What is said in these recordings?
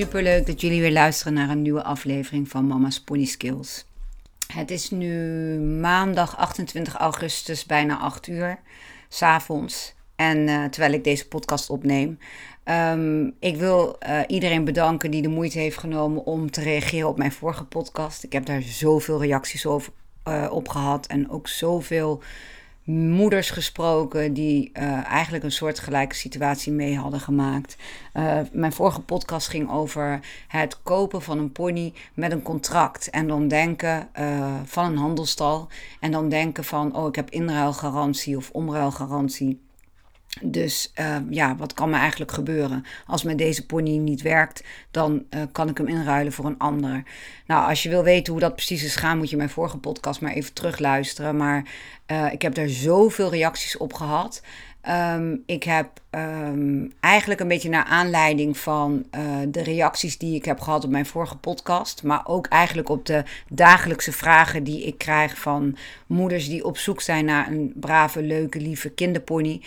Superleuk dat jullie weer luisteren naar een nieuwe aflevering van Mama's Pony Skills. Het is nu maandag 28 augustus, bijna 8 uur, s'avonds. En uh, terwijl ik deze podcast opneem. Um, ik wil uh, iedereen bedanken die de moeite heeft genomen om te reageren op mijn vorige podcast. Ik heb daar zoveel reacties over, uh, op gehad. En ook zoveel moeders gesproken die uh, eigenlijk een soortgelijke situatie mee hadden gemaakt. mijn vorige podcast ging over het kopen van een pony met een contract. En dan denken van een handelstal. En dan denken van, oh ik heb inruilgarantie of omruilgarantie. Dus uh, ja, wat kan me eigenlijk gebeuren? Als met deze pony niet werkt, dan uh, kan ik hem inruilen voor een ander. Nou, als je wil weten hoe dat precies is gaan, moet je mijn vorige podcast maar even terugluisteren. Maar uh, ik heb daar zoveel reacties op gehad. Um, ik heb um, eigenlijk een beetje naar aanleiding van de reacties die ik heb gehad op mijn vorige podcast. Maar ook eigenlijk op de dagelijkse vragen die ik krijg van moeders die op zoek zijn naar een brave, leuke, lieve kinderpony.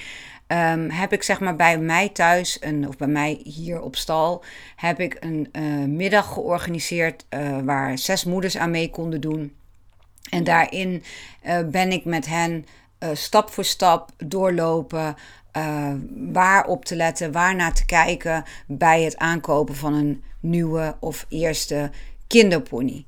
Um, heb ik zeg maar bij mij thuis, een, of bij mij hier op stal, heb ik een uh, middag georganiseerd uh, waar zes moeders aan mee konden doen. En daarin uh, ben ik met hen stap voor stap doorlopen, waar op te letten, waar naar te kijken bij het aankopen van een nieuwe of eerste kinderpony.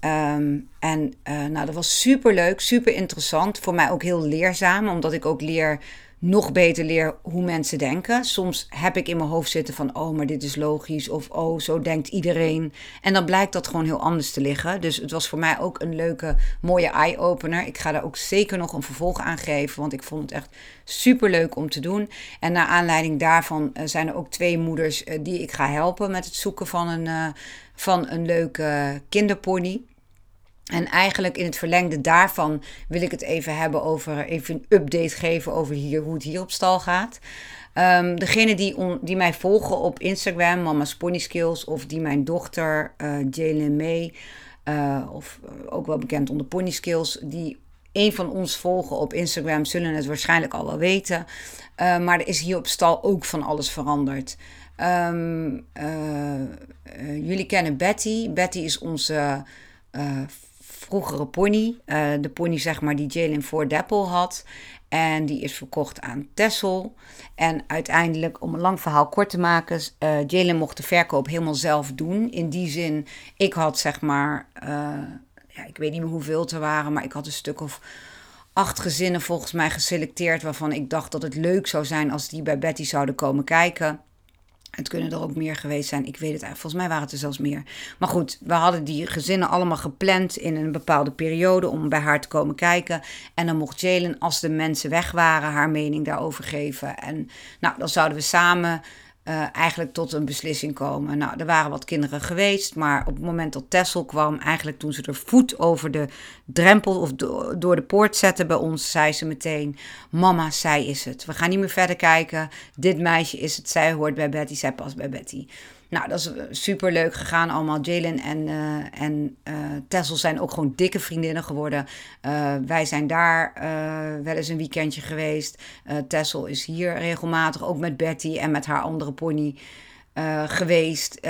Um, en nou, dat was super leuk, super interessant. Voor mij ook heel leerzaam, omdat ik ook leer nog beter leer hoe mensen denken. Soms heb ik in mijn hoofd zitten van, oh, maar dit is logisch. Of, oh, zo denkt iedereen. En dan blijkt dat gewoon heel anders te liggen. Dus het was voor mij ook een leuke, mooie eye-opener. Ik ga daar ook zeker nog een vervolg aan geven. Want ik vond het echt super leuk om te doen. En naar aanleiding daarvan uh, zijn er ook twee moeders uh, die ik ga helpen met het zoeken van een, uh, van een leuke kinderpony. En eigenlijk in het verlengde daarvan wil ik het even hebben over, even een update geven over hier, hoe het hier op stal gaat. Um, degene die, die mij volgen op Instagram, Mama's Pony Skills, of die mijn dochter uh, Jalen May, uh, of ook wel bekend onder Pony Skills, die een van ons volgen op Instagram, zullen het waarschijnlijk al wel weten. Maar er is hier op stal ook van alles veranderd. Um, jullie kennen Betty. Betty is onze vroegere pony. Uh, de pony zeg maar die Jalen voor Deppel had. En die is verkocht aan Tessel. En uiteindelijk, om een lang verhaal kort te maken, uh, Jalen mocht de verkoop helemaal zelf doen. In die zin, ik had zeg maar, uh, ja, ik weet niet meer hoeveel er waren, maar ik had een stuk of acht gezinnen volgens mij geselecteerd. Waarvan ik dacht dat het leuk zou zijn als die bij Betty zouden komen kijken. Het kunnen er ook meer geweest zijn. Ik weet het eigenlijk. Volgens mij waren het er zelfs meer. Maar goed, we hadden die gezinnen allemaal gepland in een bepaalde periode om bij haar te komen kijken. En dan mocht Jalen, als de mensen weg waren, haar mening daarover geven. En nou, dan zouden we samen uh, eigenlijk tot een beslissing komen. Nou, er waren wat kinderen geweest, maar op het moment dat Tessel kwam, eigenlijk toen ze er voet over de drempel of do door de poort zette bij ons, zei ze meteen: Mama, zij is het. We gaan niet meer verder kijken. Dit meisje is het. Zij hoort bij Betty, zij past bij Betty. Nou, dat is eh, super leuk gegaan allemaal. Jalen en, uh, en uh, Tessel zijn ook gewoon dikke vriendinnen geworden. Wij zijn daar wel eens een weekendje geweest. Tessel is hier regelmatig ook met Betty en met haar andere pony geweest.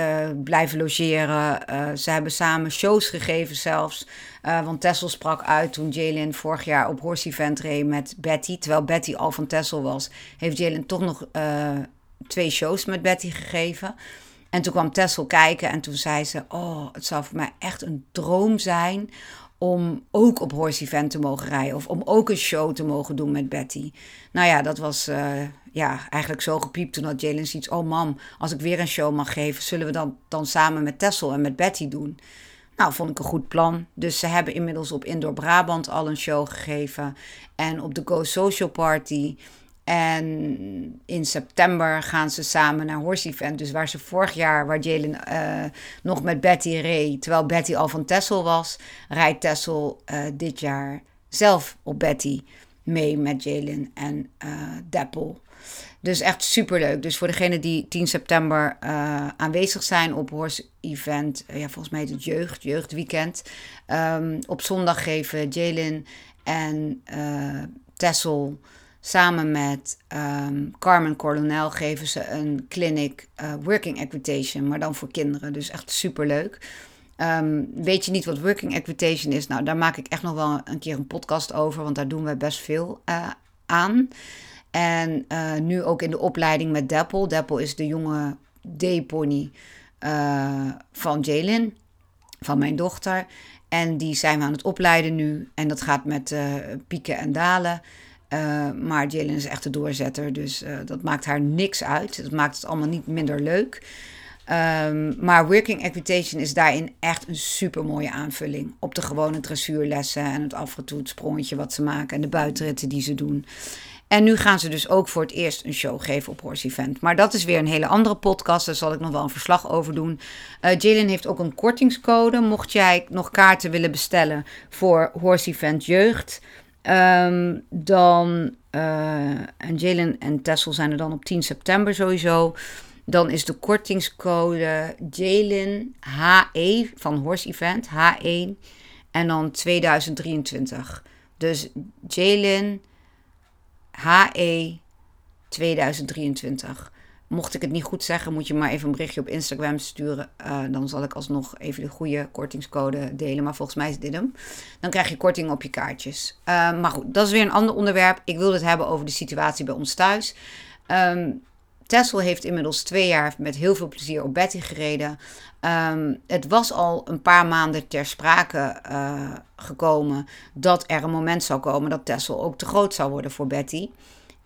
blijven logeren. ze hebben samen shows gegeven zelfs. want Tessel sprak uit toen Jalen vorig jaar op Horse Event reed met Betty. Terwijl Betty al van Tessel was, heeft Jalen toch nog twee shows met Betty gegeven. En toen kwam Tessel kijken en toen zei ze: Oh, het zou voor mij echt een droom zijn om ook op Horse Event te mogen rijden. Of om ook een show te mogen doen met Betty. Nou ja, dat was uh, ja, eigenlijk zo gepiept toen had Jalen zoiets. Oh mam, als ik weer een show mag geven, zullen we dan, dan samen met Tessel en met Betty doen? Nou, vond ik een goed plan. Dus ze hebben inmiddels op Indoor Brabant al een show gegeven. En op de Go Social Party. En in september gaan ze samen naar Horse Event. Dus waar ze vorig jaar, waar Jalen uh, nog met Betty reed, terwijl Betty al van Tessel was, rijdt Tessel uh, dit jaar zelf op Betty mee met Jalen en uh, Deppel. Dus echt super leuk. Dus voor degenen die 10 september aanwezig zijn op Horse Event, ja, volgens mij het jeugd, jeugdweekend. Um, op zondag geven Jalen en Tessel samen met um, Carmen Coronel geven ze een clinic working equitation, maar dan voor kinderen. Dus echt super leuk. Um, weet je niet wat working equitation is? Nou, daar maak ik echt nog wel een keer een podcast over, want daar doen we best veel aan. En uh, nu ook in de opleiding met Deppel. Deppel is de jonge D-pony van Jalen, van mijn dochter. En die zijn we aan het opleiden nu. En dat gaat met pieken en dalen. Maar Jalen is echt de doorzetter, dus dat maakt haar niks uit. Dat maakt het allemaal niet minder leuk. Um, maar working equitation is daarin echt een super mooie aanvulling op de gewone dressuurlessen en het afgetoet sprongetje wat ze maken en de buitenritten die ze doen. En nu gaan ze dus ook voor het eerst een show geven op Horse Event. Maar dat is weer een hele andere podcast. Daar zal ik nog wel een verslag over doen. Uh, Jalen heeft ook een kortingscode. Mocht jij nog kaarten willen bestellen voor Horse Event Jeugd. Um, dan. Uh, en Jalen en Tessel zijn er dan op 10 september sowieso. Dan is de kortingscode Jalen HE van Horse Event. H1. En dan 2023. Dus Jalen HE 2023. Mocht ik het niet goed zeggen, moet je maar even een berichtje op Instagram sturen. Uh, dan zal ik alsnog even de goede kortingscode delen. Maar volgens mij is dit hem. Dan krijg je korting op je kaartjes. Uh, maar goed, dat is weer een ander onderwerp. Ik wil het hebben over de situatie bij ons thuis. Um, Tessel heeft inmiddels twee jaar met heel veel plezier op Betty gereden. Um, het was al een paar maanden ter sprake uh, gekomen dat er een moment zou komen dat Tessel ook te groot zou worden voor Betty.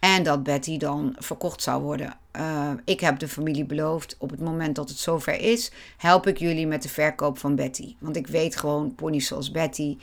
En dat Betty dan verkocht zou worden. Uh, ik heb de familie beloofd, op het moment dat het zover is, help ik jullie met de verkoop van Betty. Want ik weet gewoon, ponies zoals Betty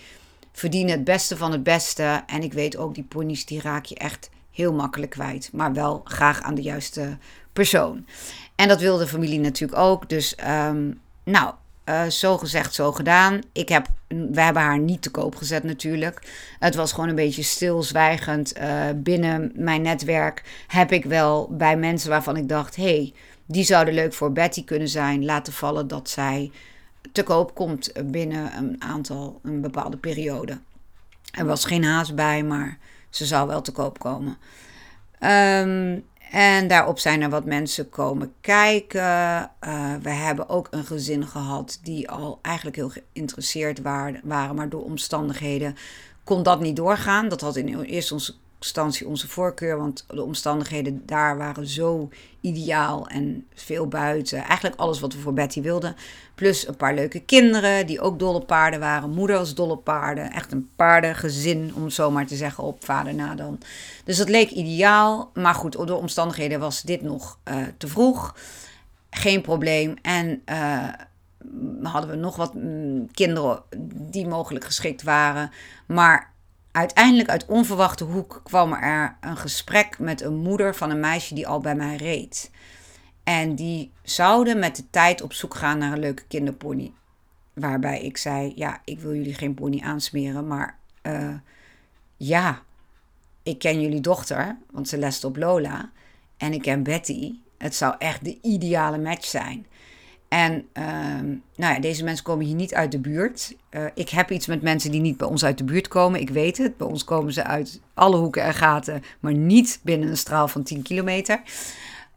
verdienen het beste van het beste. En ik weet ook, die ponies die raak je echt heel makkelijk kwijt. Maar wel graag aan de juiste persoon. En dat wilde de familie natuurlijk ook. Dus um, nou, uh, zo gezegd, zo gedaan. Ik heb, we hebben haar niet te koop gezet natuurlijk. Het was gewoon een beetje stilzwijgend. Uh, binnen mijn netwerk heb ik wel bij mensen waarvan ik dacht... hey, die zouden leuk voor Betty kunnen zijn. Laten vallen dat zij te koop komt binnen een aantal, een bepaalde periode. Er was geen haast bij, maar ze zou wel te koop komen. Um, en daarop zijn er wat mensen komen kijken. Uh, we hebben ook een gezin gehad die al eigenlijk heel geïnteresseerd waren, waren, maar door omstandigheden kon dat niet doorgaan. Dat had in eerste instantie onze voorkeur, want de omstandigheden daar waren zo ideaal en veel buiten. Eigenlijk alles wat we voor Betty wilden. Plus een paar leuke kinderen die ook dolle paarden waren. Moeder was dolle paarden. Echt een paardengezin, om het zo maar te zeggen, op vader na dan. Dus dat leek ideaal. Maar goed, door omstandigheden was dit nog uh, te vroeg. Geen probleem. En uh, hadden we nog wat mm, kinderen die mogelijk geschikt waren. Maar uiteindelijk uit onverwachte hoek kwam er een gesprek met een moeder van een meisje die al bij mij reed. En die zouden met de tijd op zoek gaan naar een leuke kinderpony. Waarbij ik zei: Ja, ik wil jullie geen pony aansmeren, maar uh, ja, ik ken jullie dochter, want ze lest op Lola. En ik ken Betty. Het zou echt de ideale match zijn. En uh, nou ja, deze mensen komen hier niet uit de buurt. Uh, ik heb iets met mensen die niet bij ons uit de buurt komen. Ik weet het. Bij ons komen ze uit alle hoeken en gaten, maar niet binnen een straal van 10 kilometer.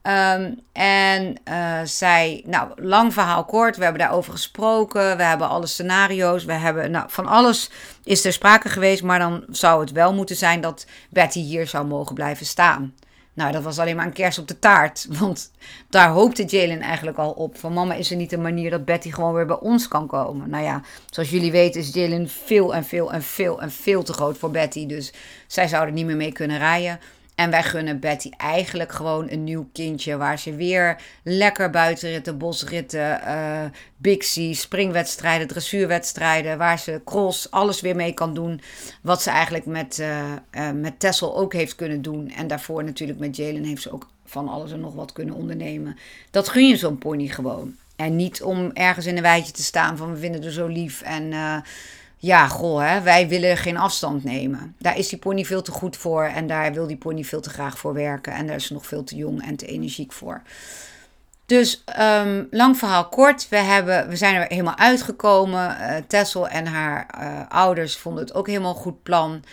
Um, en uh, zij, nou, lang verhaal kort, we hebben daarover gesproken, we hebben alle scenario's, we hebben, nou, van alles is er sprake geweest, maar dan zou het wel moeten zijn dat Betty hier zou mogen blijven staan. Nou, dat was alleen maar een kers op de taart, want daar hoopte Jalen eigenlijk al op. Van mama, is er niet een manier dat Betty gewoon weer bij ons kan komen? Nou ja, zoals jullie weten is Jalen veel en veel en veel en veel te groot voor Betty, dus zij zou er niet meer mee kunnen rijden. En wij gunnen Betty eigenlijk gewoon een nieuw kindje. Waar ze weer lekker buitenritten, bosritten, uh, bixie, springwedstrijden, dressuurwedstrijden. Waar ze cross, alles weer mee kan doen. Wat ze eigenlijk met, uh, met Tessel ook heeft kunnen doen. En daarvoor natuurlijk met Jalen heeft ze ook van alles en nog wat kunnen ondernemen. Dat gun je zo'n pony gewoon. En niet om ergens in een weidje te staan van we vinden het zo lief en ja, goh, hè, wij willen geen afstand nemen. Daar is die pony veel te goed voor en daar wil die pony veel te graag voor werken. En daar is ze nog veel te jong en te energiek voor. Dus um, lang verhaal kort, we, hebben, we zijn er helemaal uitgekomen. Uh, Tessel en haar uh, ouders vonden het ook helemaal goed plan.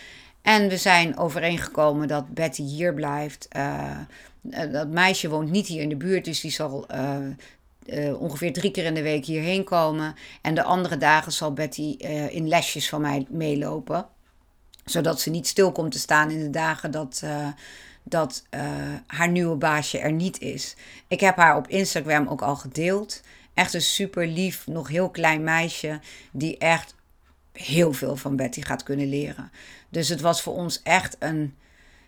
En we zijn overeengekomen dat Betty hier blijft. Uh, dat meisje woont niet hier in de buurt, dus die zal uh, ongeveer drie keer in de week hierheen komen. En de andere dagen zal Betty uh, in lesjes van mij meelopen. Zodat ze niet stil komt te staan in de dagen dat, uh, dat haar nieuwe baasje er niet is. Ik heb haar op Instagram ook al gedeeld. Echt een super lief, nog heel klein meisje. Die echt heel veel van Betty gaat kunnen leren. Dus het was voor ons echt een.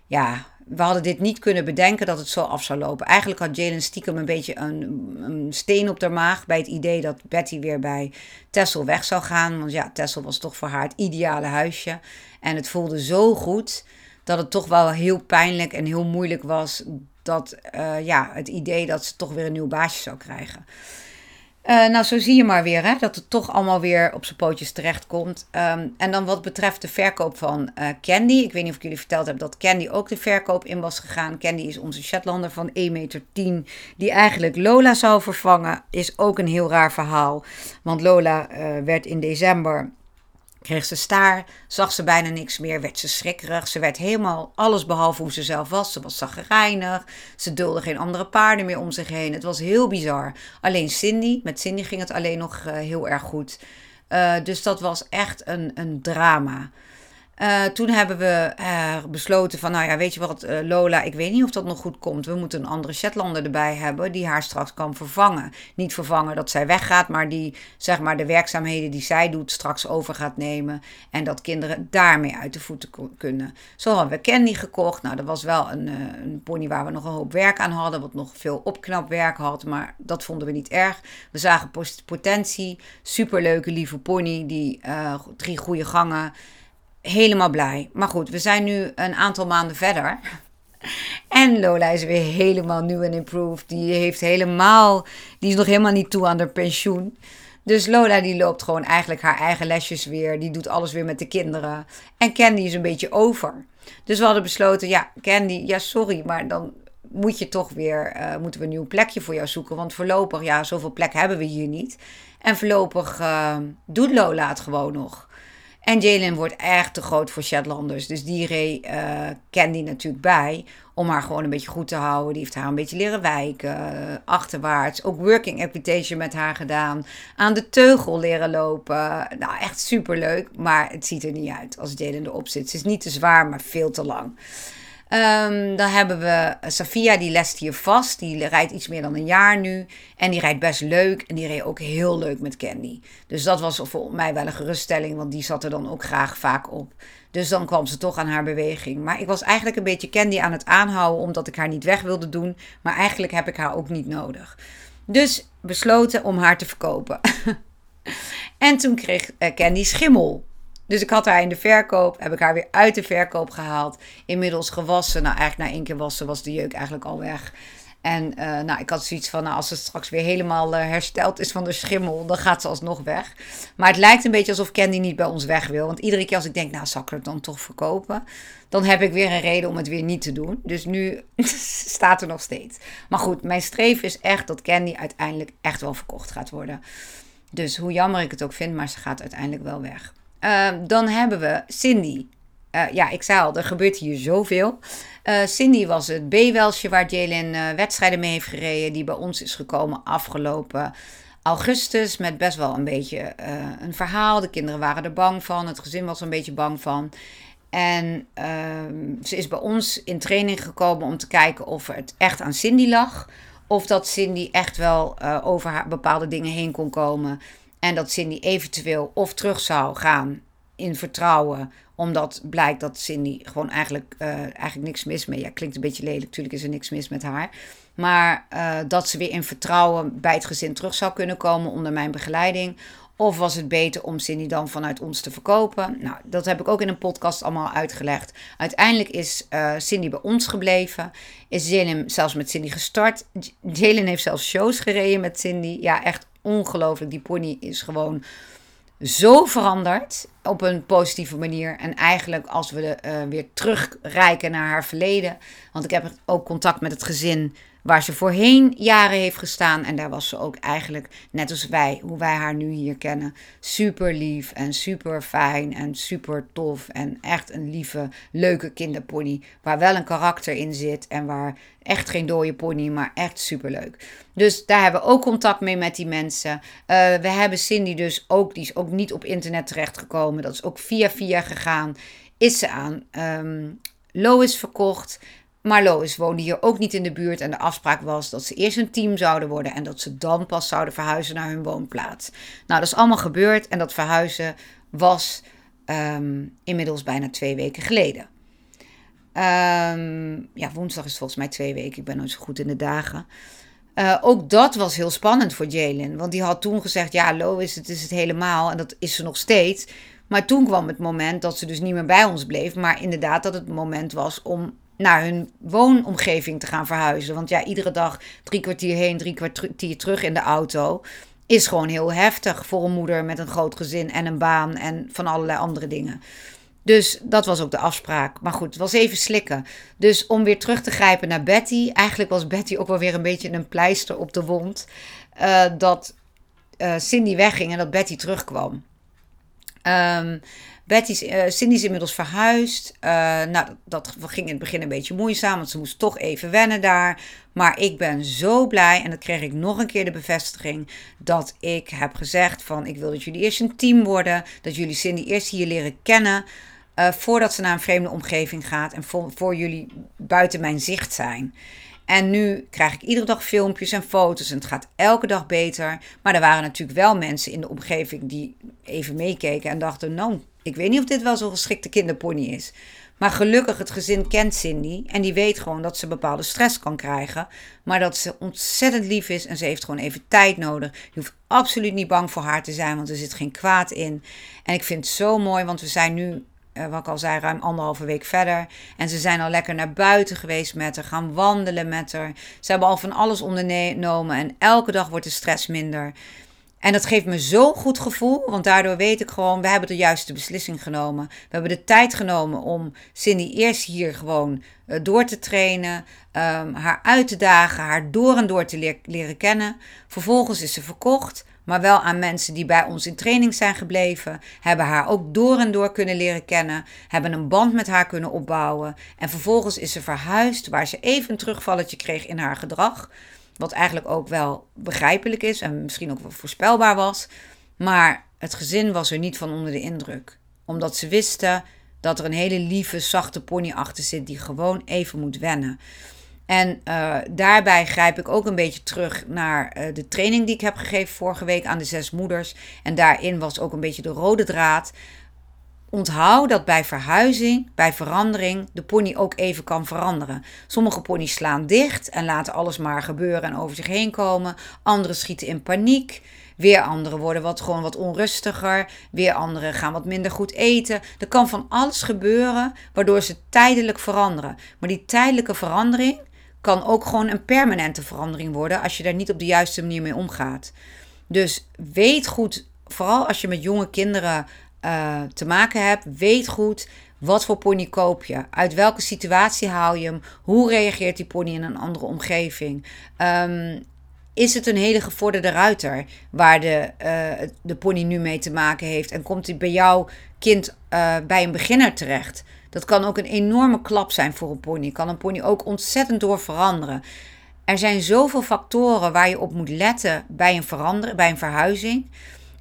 Ja, we hadden dit niet kunnen bedenken dat het zo af zou lopen. Eigenlijk had Jalen stiekem een beetje een, een, steen op de maag bij het idee dat Betty weer bij Tessel weg zou gaan. Want ja, Tessel was toch voor haar het ideale huisje. En het voelde zo goed dat het toch wel heel pijnlijk en heel moeilijk was dat uh, ja, het idee dat ze toch weer een nieuw baasje zou krijgen. Uh, nou, zo zie je maar weer hè, dat het toch allemaal weer op zijn pootjes terechtkomt. Um, en dan wat betreft de verkoop van uh, Candy. Ik weet niet of ik jullie verteld heb dat Candy ook de verkoop in was gegaan. Candy is onze Shetlander van 1,10 meter. Die eigenlijk Lola zou vervangen. Is ook een heel raar verhaal. Want Lola uh, werd in december kreeg ze staar, zag ze bijna niks meer, werd ze schrikkerig. Ze werd helemaal alles behalve hoe ze zelf was. Ze was zaggerijnig, ze dulde geen andere paarden meer om zich heen. Het was heel bizar. Alleen Cindy, met Cindy ging het alleen nog uh, heel erg goed. Uh, dus dat was echt een, een drama. Uh, toen hebben we uh, besloten van, nou ja, weet je wat, uh, Lola, ik weet niet of dat nog goed komt. We moeten een andere Shetlander erbij hebben die haar straks kan vervangen. Niet vervangen dat zij weggaat, maar die, zeg maar, de werkzaamheden die zij doet straks over gaat nemen. En dat kinderen daarmee uit de voeten kunnen. Zo hadden we Candy gekocht. Nou, dat was wel een, een pony waar we nog een hoop werk aan hadden, wat nog veel opknapwerk had, maar dat vonden we niet erg. We zagen potentie, superleuke, lieve pony, die drie goede gangen helemaal blij. Maar goed, we zijn nu een aantal maanden verder. En Lola is weer helemaal nieuw en improved. Die heeft helemaal, die is nog helemaal niet toe aan haar pensioen. Dus Lola die loopt gewoon eigenlijk haar eigen lesjes weer. Die doet alles weer met de kinderen. En Candy is een beetje over. Dus we hadden besloten, ja, Candy, ja sorry, maar dan moet je toch weer, uh, moeten we een nieuw plekje voor jou zoeken. Want voorlopig, ja, zoveel plek hebben we hier niet. En voorlopig uh, doet Lola het gewoon nog. En Jalen wordt echt te groot voor Shetlanders. Dus die reed uh, Candy natuurlijk bij. Om haar gewoon een beetje goed te houden. Die heeft haar een beetje leren wijken. Uh, achterwaarts. Ook working equitation met haar gedaan. Aan de teugel leren lopen. Nou, echt superleuk. Maar het ziet er niet uit als Jalen erop zit. Ze is niet te zwaar, maar veel te lang. Um, dan hebben we Safia, die lest hier vast. Die rijdt iets meer dan een jaar nu. En die rijdt best leuk. En die reed ook heel leuk met Candy. Dus dat was voor mij wel een geruststelling, want die zat er dan ook graag vaak op. Dus dan kwam ze toch aan haar beweging. Maar ik was eigenlijk een beetje Candy aan het aanhouden, omdat ik haar niet weg wilde doen. Maar eigenlijk heb ik haar ook niet nodig. Dus besloten om haar te verkopen. en toen kreeg eh, Candy schimmel. Dus ik had haar in de verkoop, heb ik haar weer uit de verkoop gehaald. Inmiddels gewassen. Nou, eigenlijk na één keer wassen was de jeuk eigenlijk al weg. En uh, nou, ik had zoiets van, nou, als ze straks weer helemaal uh, hersteld is van de schimmel, dan gaat ze alsnog weg. Maar het lijkt een beetje alsof Candy niet bij ons weg wil. Want iedere keer als ik denk, nou, zal ik het dan toch verkopen? Dan heb ik weer een reden om het weer niet te doen. Dus nu staat er nog steeds. Maar goed, mijn streven is echt dat Candy uiteindelijk echt wel verkocht gaat worden. Dus hoe jammer ik het ook vind, maar ze gaat uiteindelijk wel weg. Uh, dan hebben we Cindy. Uh, ja, ik zei al, er gebeurt hier zoveel. Uh, Cindy was het B-welsje waar Jalen uh, wedstrijden mee heeft gereden. Die bij ons is gekomen afgelopen augustus. Met best wel een beetje een verhaal. De kinderen waren er bang van. Het gezin was er een beetje bang van. En ehm, ze is bij ons in training gekomen om te kijken of het echt aan Cindy lag. Of dat Cindy echt wel over haar bepaalde dingen heen kon komen. En dat Cindy eventueel of terug zou gaan in vertrouwen omdat blijkt dat Cindy gewoon eigenlijk, uh, eigenlijk niks mis mee. Ja, klinkt een beetje lelijk. Natuurlijk is er niks mis met haar. Maar uh, dat ze weer in vertrouwen bij het gezin terug zou kunnen komen onder mijn begeleiding. Of was het beter om Cindy dan vanuit ons te verkopen? Nou, dat heb ik ook in een podcast allemaal uitgelegd. Uiteindelijk is uh, Cindy bij ons gebleven. Is Jalen zelfs met Cindy gestart. Jalen heeft zelfs shows gereden met Cindy. Ja, echt ongelooflijk. Die pony is gewoon zo veranderd op een positieve manier. En eigenlijk als we uh, weer terugreiken naar haar verleden. Want ik heb ook contact met het gezin waar ze voorheen jaren heeft gestaan. En daar was ze ook eigenlijk, net als wij, hoe wij haar nu hier kennen, super lief en super fijn en super tof. En echt een lieve, leuke kinderpony. Waar wel een karakter in zit en waar echt geen dode pony, maar echt super leuk. Dus daar hebben we ook contact mee met die mensen. Uh, we hebben Cindy dus ook, die is ook niet op internet terechtgekomen. Dat is ook via via gegaan. Is ze aan um, Lois verkocht. Maar Lois woonde hier ook niet in de buurt en de afspraak was dat ze eerst een team zouden worden en dat ze dan pas zouden verhuizen naar hun woonplaats. Nou, dat is allemaal gebeurd en dat verhuizen was um, inmiddels bijna twee weken geleden. Um, ja, woensdag is volgens mij twee weken. Ik ben nooit zo goed in de dagen. Uh, ook dat was heel spannend voor Jalen. Want die had toen gezegd: Ja, Lois, het is het helemaal. En dat is ze nog steeds. Maar toen kwam het moment dat ze dus niet meer bij ons bleef. Maar inderdaad, dat het moment was om naar hun woonomgeving te gaan verhuizen. Want ja, iedere dag drie kwartier heen, drie kwartier terug in de auto. Is gewoon heel heftig voor een moeder met een groot gezin en een baan en van allerlei andere dingen. Dus dat was ook de afspraak. Maar goed, het was even slikken. Dus om weer terug te grijpen naar Betty. Eigenlijk was Betty ook wel weer een beetje een pleister op de wond. Uh, dat uh, Cindy wegging en dat Betty terugkwam. Um, Betty, uh, Cindy is inmiddels verhuisd. Uh, nou, dat, ging in het begin een beetje moeizaam, want ze moest toch even wennen daar. Maar ik ben zo blij, en dat kreeg ik nog een keer de bevestiging, dat ik heb gezegd van ik wil dat jullie eerst een team worden. Dat jullie Cindy eerst hier leren kennen. Uh, voordat ze naar een vreemde omgeving gaat en voor, voor jullie buiten mijn zicht zijn. En nu krijg ik iedere dag filmpjes en foto's en het gaat elke dag beter. Maar er waren natuurlijk wel mensen in de omgeving die even meekeken en dachten: Nou, ik weet niet of dit wel zo'n geschikte kinderpony is. Maar gelukkig, het gezin kent Cindy. En die weet gewoon dat ze bepaalde stress kan krijgen. Maar dat ze ontzettend lief is en ze heeft gewoon even tijd nodig. Je hoeft absoluut niet bang voor haar te zijn, want er zit geen kwaad in. En ik vind het zo mooi, want we zijn nu uh, wat ik al zei, ruim anderhalve week verder. En ze zijn al lekker naar buiten geweest met haar, gaan wandelen met haar. Ze hebben al van alles ondernomen en elke dag wordt de stress minder. En dat geeft me zo'n goed gevoel, want daardoor weet ik gewoon, we hebben de juiste beslissing genomen. We hebben de tijd genomen om Cindy eerst hier gewoon uh, door te trainen, um, haar uit te dagen, haar door en door te leren kennen. Vervolgens is ze verkocht, maar wel aan mensen die bij ons in training zijn gebleven, hebben haar ook door en door kunnen leren kennen, hebben een band met haar kunnen opbouwen. En vervolgens is ze verhuisd, waar ze even een terugvalletje kreeg in haar gedrag. Wat eigenlijk ook wel begrijpelijk is en misschien ook wel voorspelbaar was. Maar het gezin was er niet van onder de indruk. Omdat ze wisten dat er een hele lieve, zachte pony achter zit die gewoon even moet wennen. En uh, daarbij grijp ik ook een beetje terug naar uh, de training die ik heb gegeven vorige week aan de zes moeders. En daarin was ook een beetje de rode draad. Onthoud dat bij verhuizing, bij verandering, de pony ook even kan veranderen. Sommige ponies slaan dicht en laten alles maar gebeuren en over zich heen komen. Andere schieten in paniek. Weer anderen worden wat, gewoon wat onrustiger. Weer anderen gaan wat minder goed eten. Er kan van alles gebeuren waardoor ze tijdelijk veranderen. Maar die tijdelijke verandering kan ook gewoon een permanente verandering worden als je daar niet op de juiste manier mee omgaat. Dus weet goed, vooral als je met jonge kinderen uh, te maken hebt, weet goed wat voor pony koop je? Uit welke situatie haal je hem? Hoe reageert die pony in een andere omgeving? Um, is het een hele gevorderde ruiter waar de, uh, de pony nu mee te maken heeft? En komt hij bij jouw kind uh, bij een beginner terecht? Dat kan ook een enorme klap zijn voor een pony. Kan een pony ook ontzettend door veranderen. Er zijn zoveel factoren waar je op moet letten bij een, veranderen, bij een verhuizing.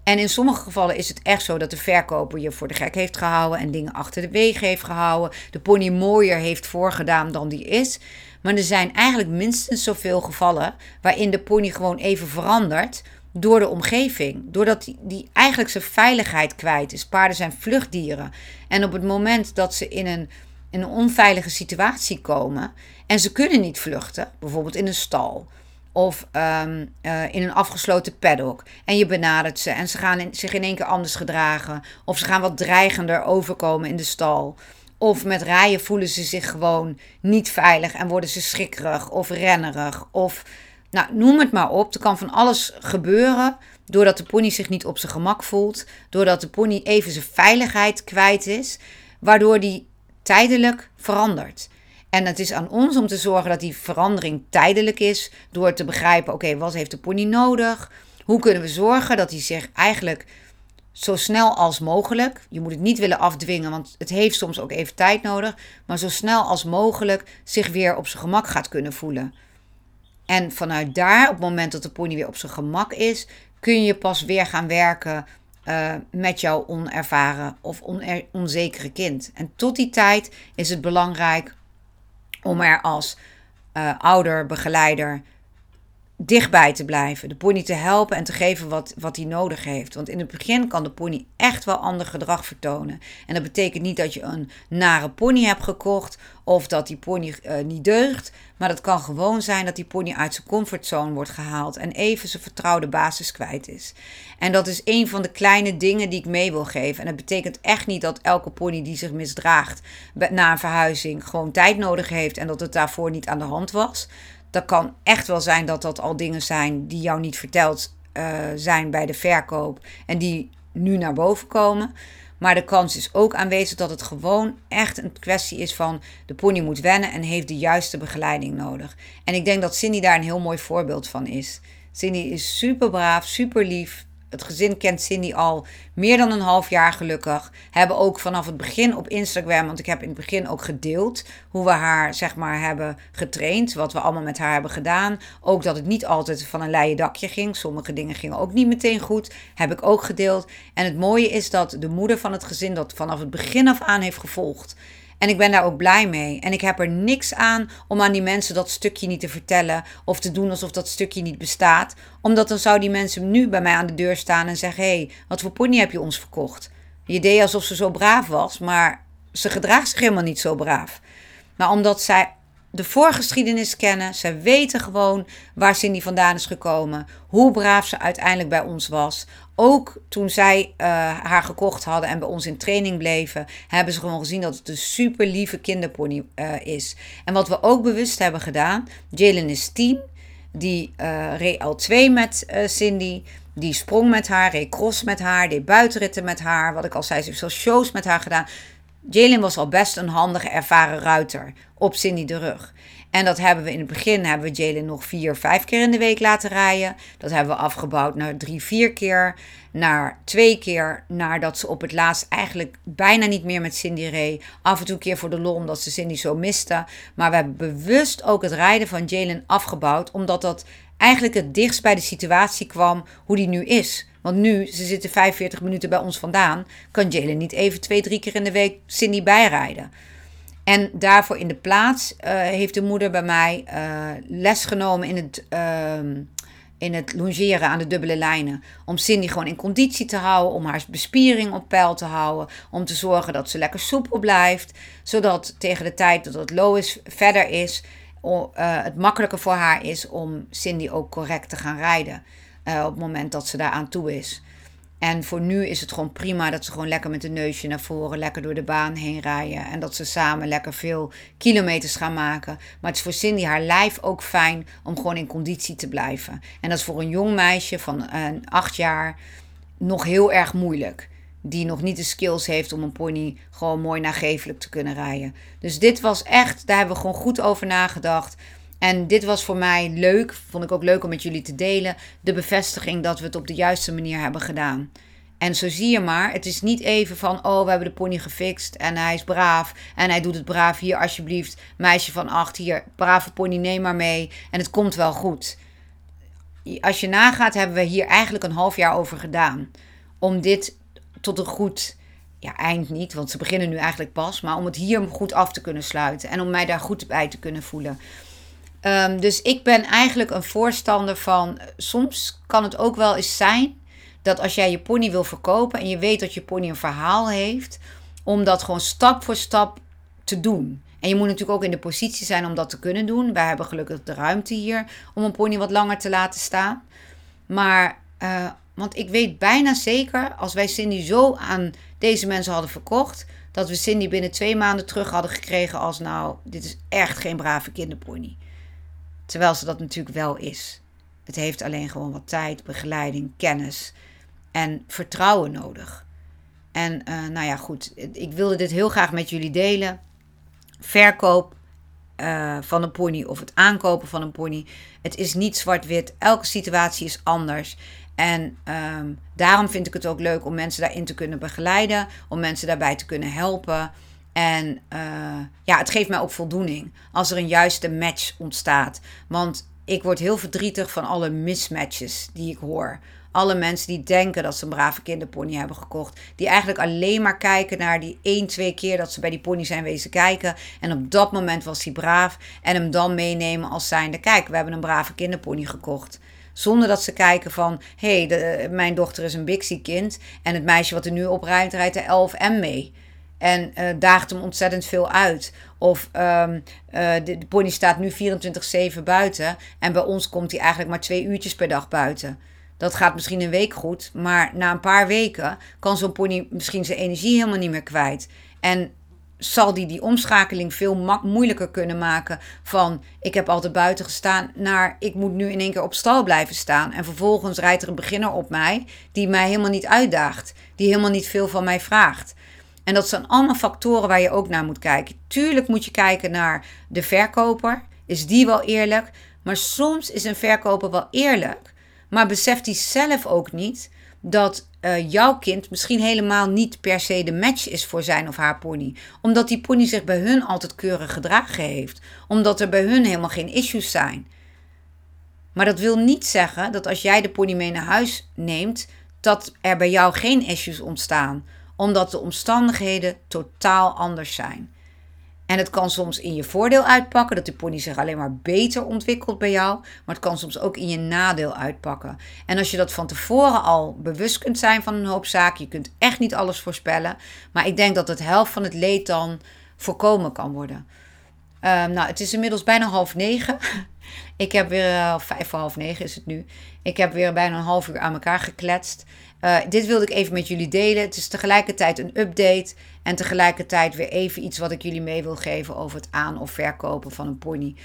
En in sommige gevallen is het echt zo dat de verkoper je voor de gek heeft gehouden en dingen achter de wegen heeft gehouden. De pony mooier heeft voorgedaan dan die is. Maar er zijn eigenlijk minstens zoveel gevallen waarin de pony gewoon even verandert door de omgeving. Doordat die, eigenlijk zijn veiligheid kwijt is. Paarden zijn vluchtdieren. En op het moment dat ze in een, in een onveilige situatie komen en ze kunnen niet vluchten, bijvoorbeeld in een stal of ehm, eh, in een afgesloten paddock. En je benadert ze en ze gaan zich in één keer anders gedragen. Of ze gaan wat dreigender overkomen in de stal. Of met rijden voelen ze zich gewoon niet veilig en worden ze schrikkerig of rennerig. Of nou, noem het maar op. Er kan van alles gebeuren. Doordat de pony zich niet op zijn gemak voelt. Doordat de pony even zijn veiligheid kwijt is. Waardoor die tijdelijk verandert. En het is aan ons om te zorgen dat die verandering tijdelijk is. Door te begrijpen, oké, wat heeft de pony nodig? Hoe kunnen we zorgen dat hij zich eigenlijk zo snel als mogelijk, je moet het niet willen afdwingen, want het heeft soms ook even tijd nodig, maar zo snel als mogelijk zich weer op zijn gemak gaat kunnen voelen. En vanuit daar, op het moment dat de pony weer op zijn gemak is, kun je pas weer gaan werken uh, met jouw onervaren of onzekere kind. En tot die tijd is het belangrijk om er als uh, ouder, begeleider dichtbij te blijven. De pony te helpen en te geven wat, wat hij nodig heeft. Want in het begin kan de pony echt wel ander gedrag vertonen. En dat betekent niet dat je een nare pony hebt gekocht of dat die pony uh, niet deugt. Maar dat kan gewoon zijn dat die pony uit zijn comfortzone wordt gehaald en even zijn vertrouwde basis kwijt is. En dat is een van de kleine dingen die ik mee wil geven. En dat betekent echt niet dat elke pony die zich misdraagt na een verhuizing gewoon tijd nodig heeft en dat het daarvoor niet aan de hand was dat kan echt wel zijn dat dat al dingen zijn die jou niet verteld uh, zijn bij de verkoop en die nu naar boven komen. Maar de kans is ook aanwezig dat het gewoon echt een kwestie is van de pony moet wennen en heeft de juiste begeleiding nodig. En ik denk dat Cindy daar een heel mooi voorbeeld van is. Cindy is super braaf, super lief, het gezin kent Cindy al meer dan een half jaar gelukkig. Hebben ook vanaf het begin op Instagram, want ik heb in het begin ook gedeeld hoe we haar zeg maar hebben getraind. Wat we allemaal met haar hebben gedaan. Ook dat het niet altijd van een leien dakje ging. Sommige dingen gingen ook niet meteen goed. Heb ik ook gedeeld. En het mooie is dat de moeder van het gezin dat vanaf het begin af aan heeft gevolgd. En ik ben daar ook blij mee. En ik heb er niks aan om aan die mensen dat stukje niet te vertellen of te doen alsof dat stukje niet bestaat. Omdat dan zou die mensen nu bij mij aan de deur staan en zeggen: hé, hey, wat voor pony heb je ons verkocht? Je deed alsof ze zo braaf was, maar ze gedraagt zich helemaal niet zo braaf. Maar omdat zij de voorgeschiedenis kennen. Ze weten gewoon waar Cindy vandaan is gekomen. Hoe braaf ze uiteindelijk bij ons was. Ook toen zij uh, haar gekocht hadden en bij ons in training bleven, hebben ze gewoon gezien dat het een super lieve kinderpony uh, is. En wat we ook bewust hebben gedaan, Jalen is 10, die uh, reed al 2 met Cindy. Die sprong met haar, reed cross met haar, deed buitenritten met haar. Wat ik al zei, ze heeft zelfs shows met haar gedaan. Jalen was al best een handige, ervaren ruiter op Cindy de rug. En dat hebben we in het begin, hebben we Jalen nog vier, vijf keer in de week laten rijden. Dat hebben we afgebouwd naar drie, vier keer. Naar twee keer, nadat ze op het laatst eigenlijk bijna niet meer met Cindy reed. Af en toe een keer voor de lol, omdat ze Cindy zo miste. Maar we hebben bewust ook het rijden van Jalen afgebouwd, omdat dat eigenlijk het dichtst bij de situatie kwam hoe die nu is. Want nu, ze zitten 45 minuten bij ons vandaan, kan Jalen niet even twee, drie keer in de week Cindy bijrijden. En daarvoor in de plaats uh, heeft de moeder bij mij uh, les genomen in het, uh, in het longeren aan de dubbele lijnen. Om Cindy gewoon in conditie te houden, om haar bespiering op peil te houden. Om te zorgen dat ze lekker soepel blijft. Zodat tegen de tijd dat het Lois verder is, het makkelijker voor haar is om Cindy ook correct te gaan rijden. Op het moment dat ze daar aan toe is. En voor nu is het gewoon prima dat ze gewoon lekker met een neusje naar voren, lekker door de baan heen rijden. En dat ze samen lekker veel kilometers gaan maken. Maar het is voor Cindy haar lijf ook fijn om gewoon in conditie te blijven. En dat is voor een jong meisje van een acht jaar nog heel erg moeilijk. Die nog niet de skills heeft om een pony gewoon mooi nagevelijk te kunnen rijden. Dus dit was echt, daar hebben we gewoon goed over nagedacht. En dit was voor mij leuk, vond ik ook leuk om met jullie te delen, de bevestiging dat we het op de juiste manier hebben gedaan. En zo zie je maar, het is niet even van, oh, we hebben de pony gefixt en hij is braaf en hij doet het braaf. Hier, alsjeblieft, meisje van acht, hier, brave pony, neem maar mee en het komt wel goed. Als je nagaat, hebben we hier eigenlijk een half jaar over gedaan. Om dit tot een goed, ja, eind niet, want ze beginnen nu eigenlijk pas, maar om het hier goed af te kunnen sluiten en om mij daar goed bij te kunnen voelen. Ehm, dus ik ben eigenlijk een voorstander van. Soms kan het ook wel eens zijn dat als jij je pony wil verkopen en je weet dat je pony een verhaal heeft, om dat gewoon stap voor stap te doen. En je moet natuurlijk ook in de positie zijn om dat te kunnen doen. Wij hebben gelukkig de ruimte hier om een pony wat langer te laten staan. Maar, uh, want ik weet bijna zeker, als wij Cindy zo aan deze mensen hadden verkocht, dat we Cindy binnen twee maanden terug hadden gekregen als nou, dit is echt geen brave kinderpony. Terwijl ze dat natuurlijk wel is. Het heeft alleen gewoon wat tijd, begeleiding, kennis en vertrouwen nodig. En uh, nou ja, goed, ik wilde dit heel graag met jullie delen. Verkoop uh, van een pony of het aankopen van een pony. Het is niet zwart-wit. Elke situatie is anders. En um, daarom vind ik het ook leuk om mensen daarin te kunnen begeleiden, om mensen daarbij te kunnen helpen. En uh, ja, het geeft mij ook voldoening als er een juiste match ontstaat. Want ik word heel verdrietig van alle mismatches die ik hoor. Alle mensen die denken dat ze een brave kinderpony hebben gekocht. Die eigenlijk alleen maar kijken naar die één, twee keer dat ze bij die pony zijn wezen kijken. En op dat moment was hij braaf. En hem dan meenemen als zijnde: kijk, we hebben een brave kinderpony gekocht. Zonder dat ze kijken van, hé, hey, mijn dochter is een Bixie-kind. En het meisje wat er nu oprijdt, rijdt er 11M mee. En uh, daagt hem ontzettend veel uit. Of uh, de, de, pony staat nu 24-7 buiten. En bij ons komt hij eigenlijk maar twee uurtjes per dag buiten. Dat gaat misschien een week goed. Maar na een paar weken kan zo'n pony misschien zijn energie helemaal niet meer kwijt. En zal die die omschakeling veel moeilijker kunnen maken van ik heb altijd buiten gestaan naar ik moet nu in één keer op stal blijven staan. En vervolgens rijdt er een beginner op mij die mij helemaal niet uitdaagt, die helemaal niet veel van mij vraagt. En dat zijn allemaal factoren waar je ook naar moet kijken. Tuurlijk moet je kijken naar de verkoper. Is die wel eerlijk? Maar soms is een verkoper wel eerlijk, maar beseft hij zelf ook niet dat uh, jouw kind misschien helemaal niet per se de match is voor zijn of haar pony. Omdat die pony zich bij hun altijd keurig gedragen heeft. Omdat er bij hun helemaal geen issues zijn. Maar dat wil niet zeggen dat als jij de pony mee naar huis neemt, dat er bij jou geen issues ontstaan. Omdat de omstandigheden totaal anders zijn. En het kan soms in je voordeel uitpakken, dat de pony zich alleen maar beter ontwikkelt bij jou. Maar het kan soms ook in je nadeel uitpakken. En als je dat van tevoren al bewust kunt zijn van een hoop zaken, je kunt echt niet alles voorspellen. Maar ik denk dat het helft van het leed dan voorkomen kan worden. Um, nou, het is inmiddels bijna half negen. Ik heb weer, uh, vijf voor half negen is het nu. Ik heb weer bijna een half uur aan elkaar gekletst. Uh, dit wilde ik even met jullie delen. Het is tegelijkertijd een update en tegelijkertijd weer even iets wat ik jullie mee wil geven over het aan- of verkopen van een pony.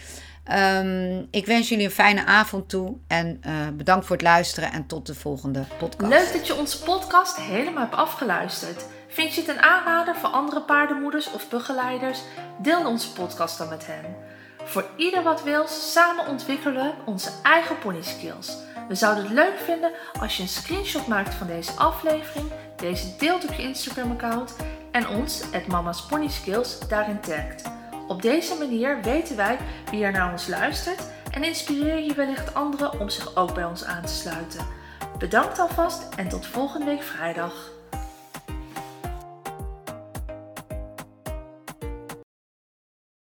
Um, ik wens jullie een fijne avond toe en uh, bedankt voor het luisteren en tot de volgende podcast. Leuk dat je onze podcast helemaal hebt afgeluisterd. Vind je het een aanrader voor andere paardenmoeders of begeleiders? Deel onze podcast dan met hen. Voor ieder wat wil, samen ontwikkelen we onze eigen pony skills. We zouden het leuk vinden als je een screenshot maakt van deze aflevering, deze deelt op je Instagram-account en ons, het Mama's Pony Skills, daarin tagt. Op deze manier weten wij wie er naar ons luistert en inspireer je wellicht anderen om zich ook bij ons aan te sluiten. Bedankt alvast en tot volgende week vrijdag.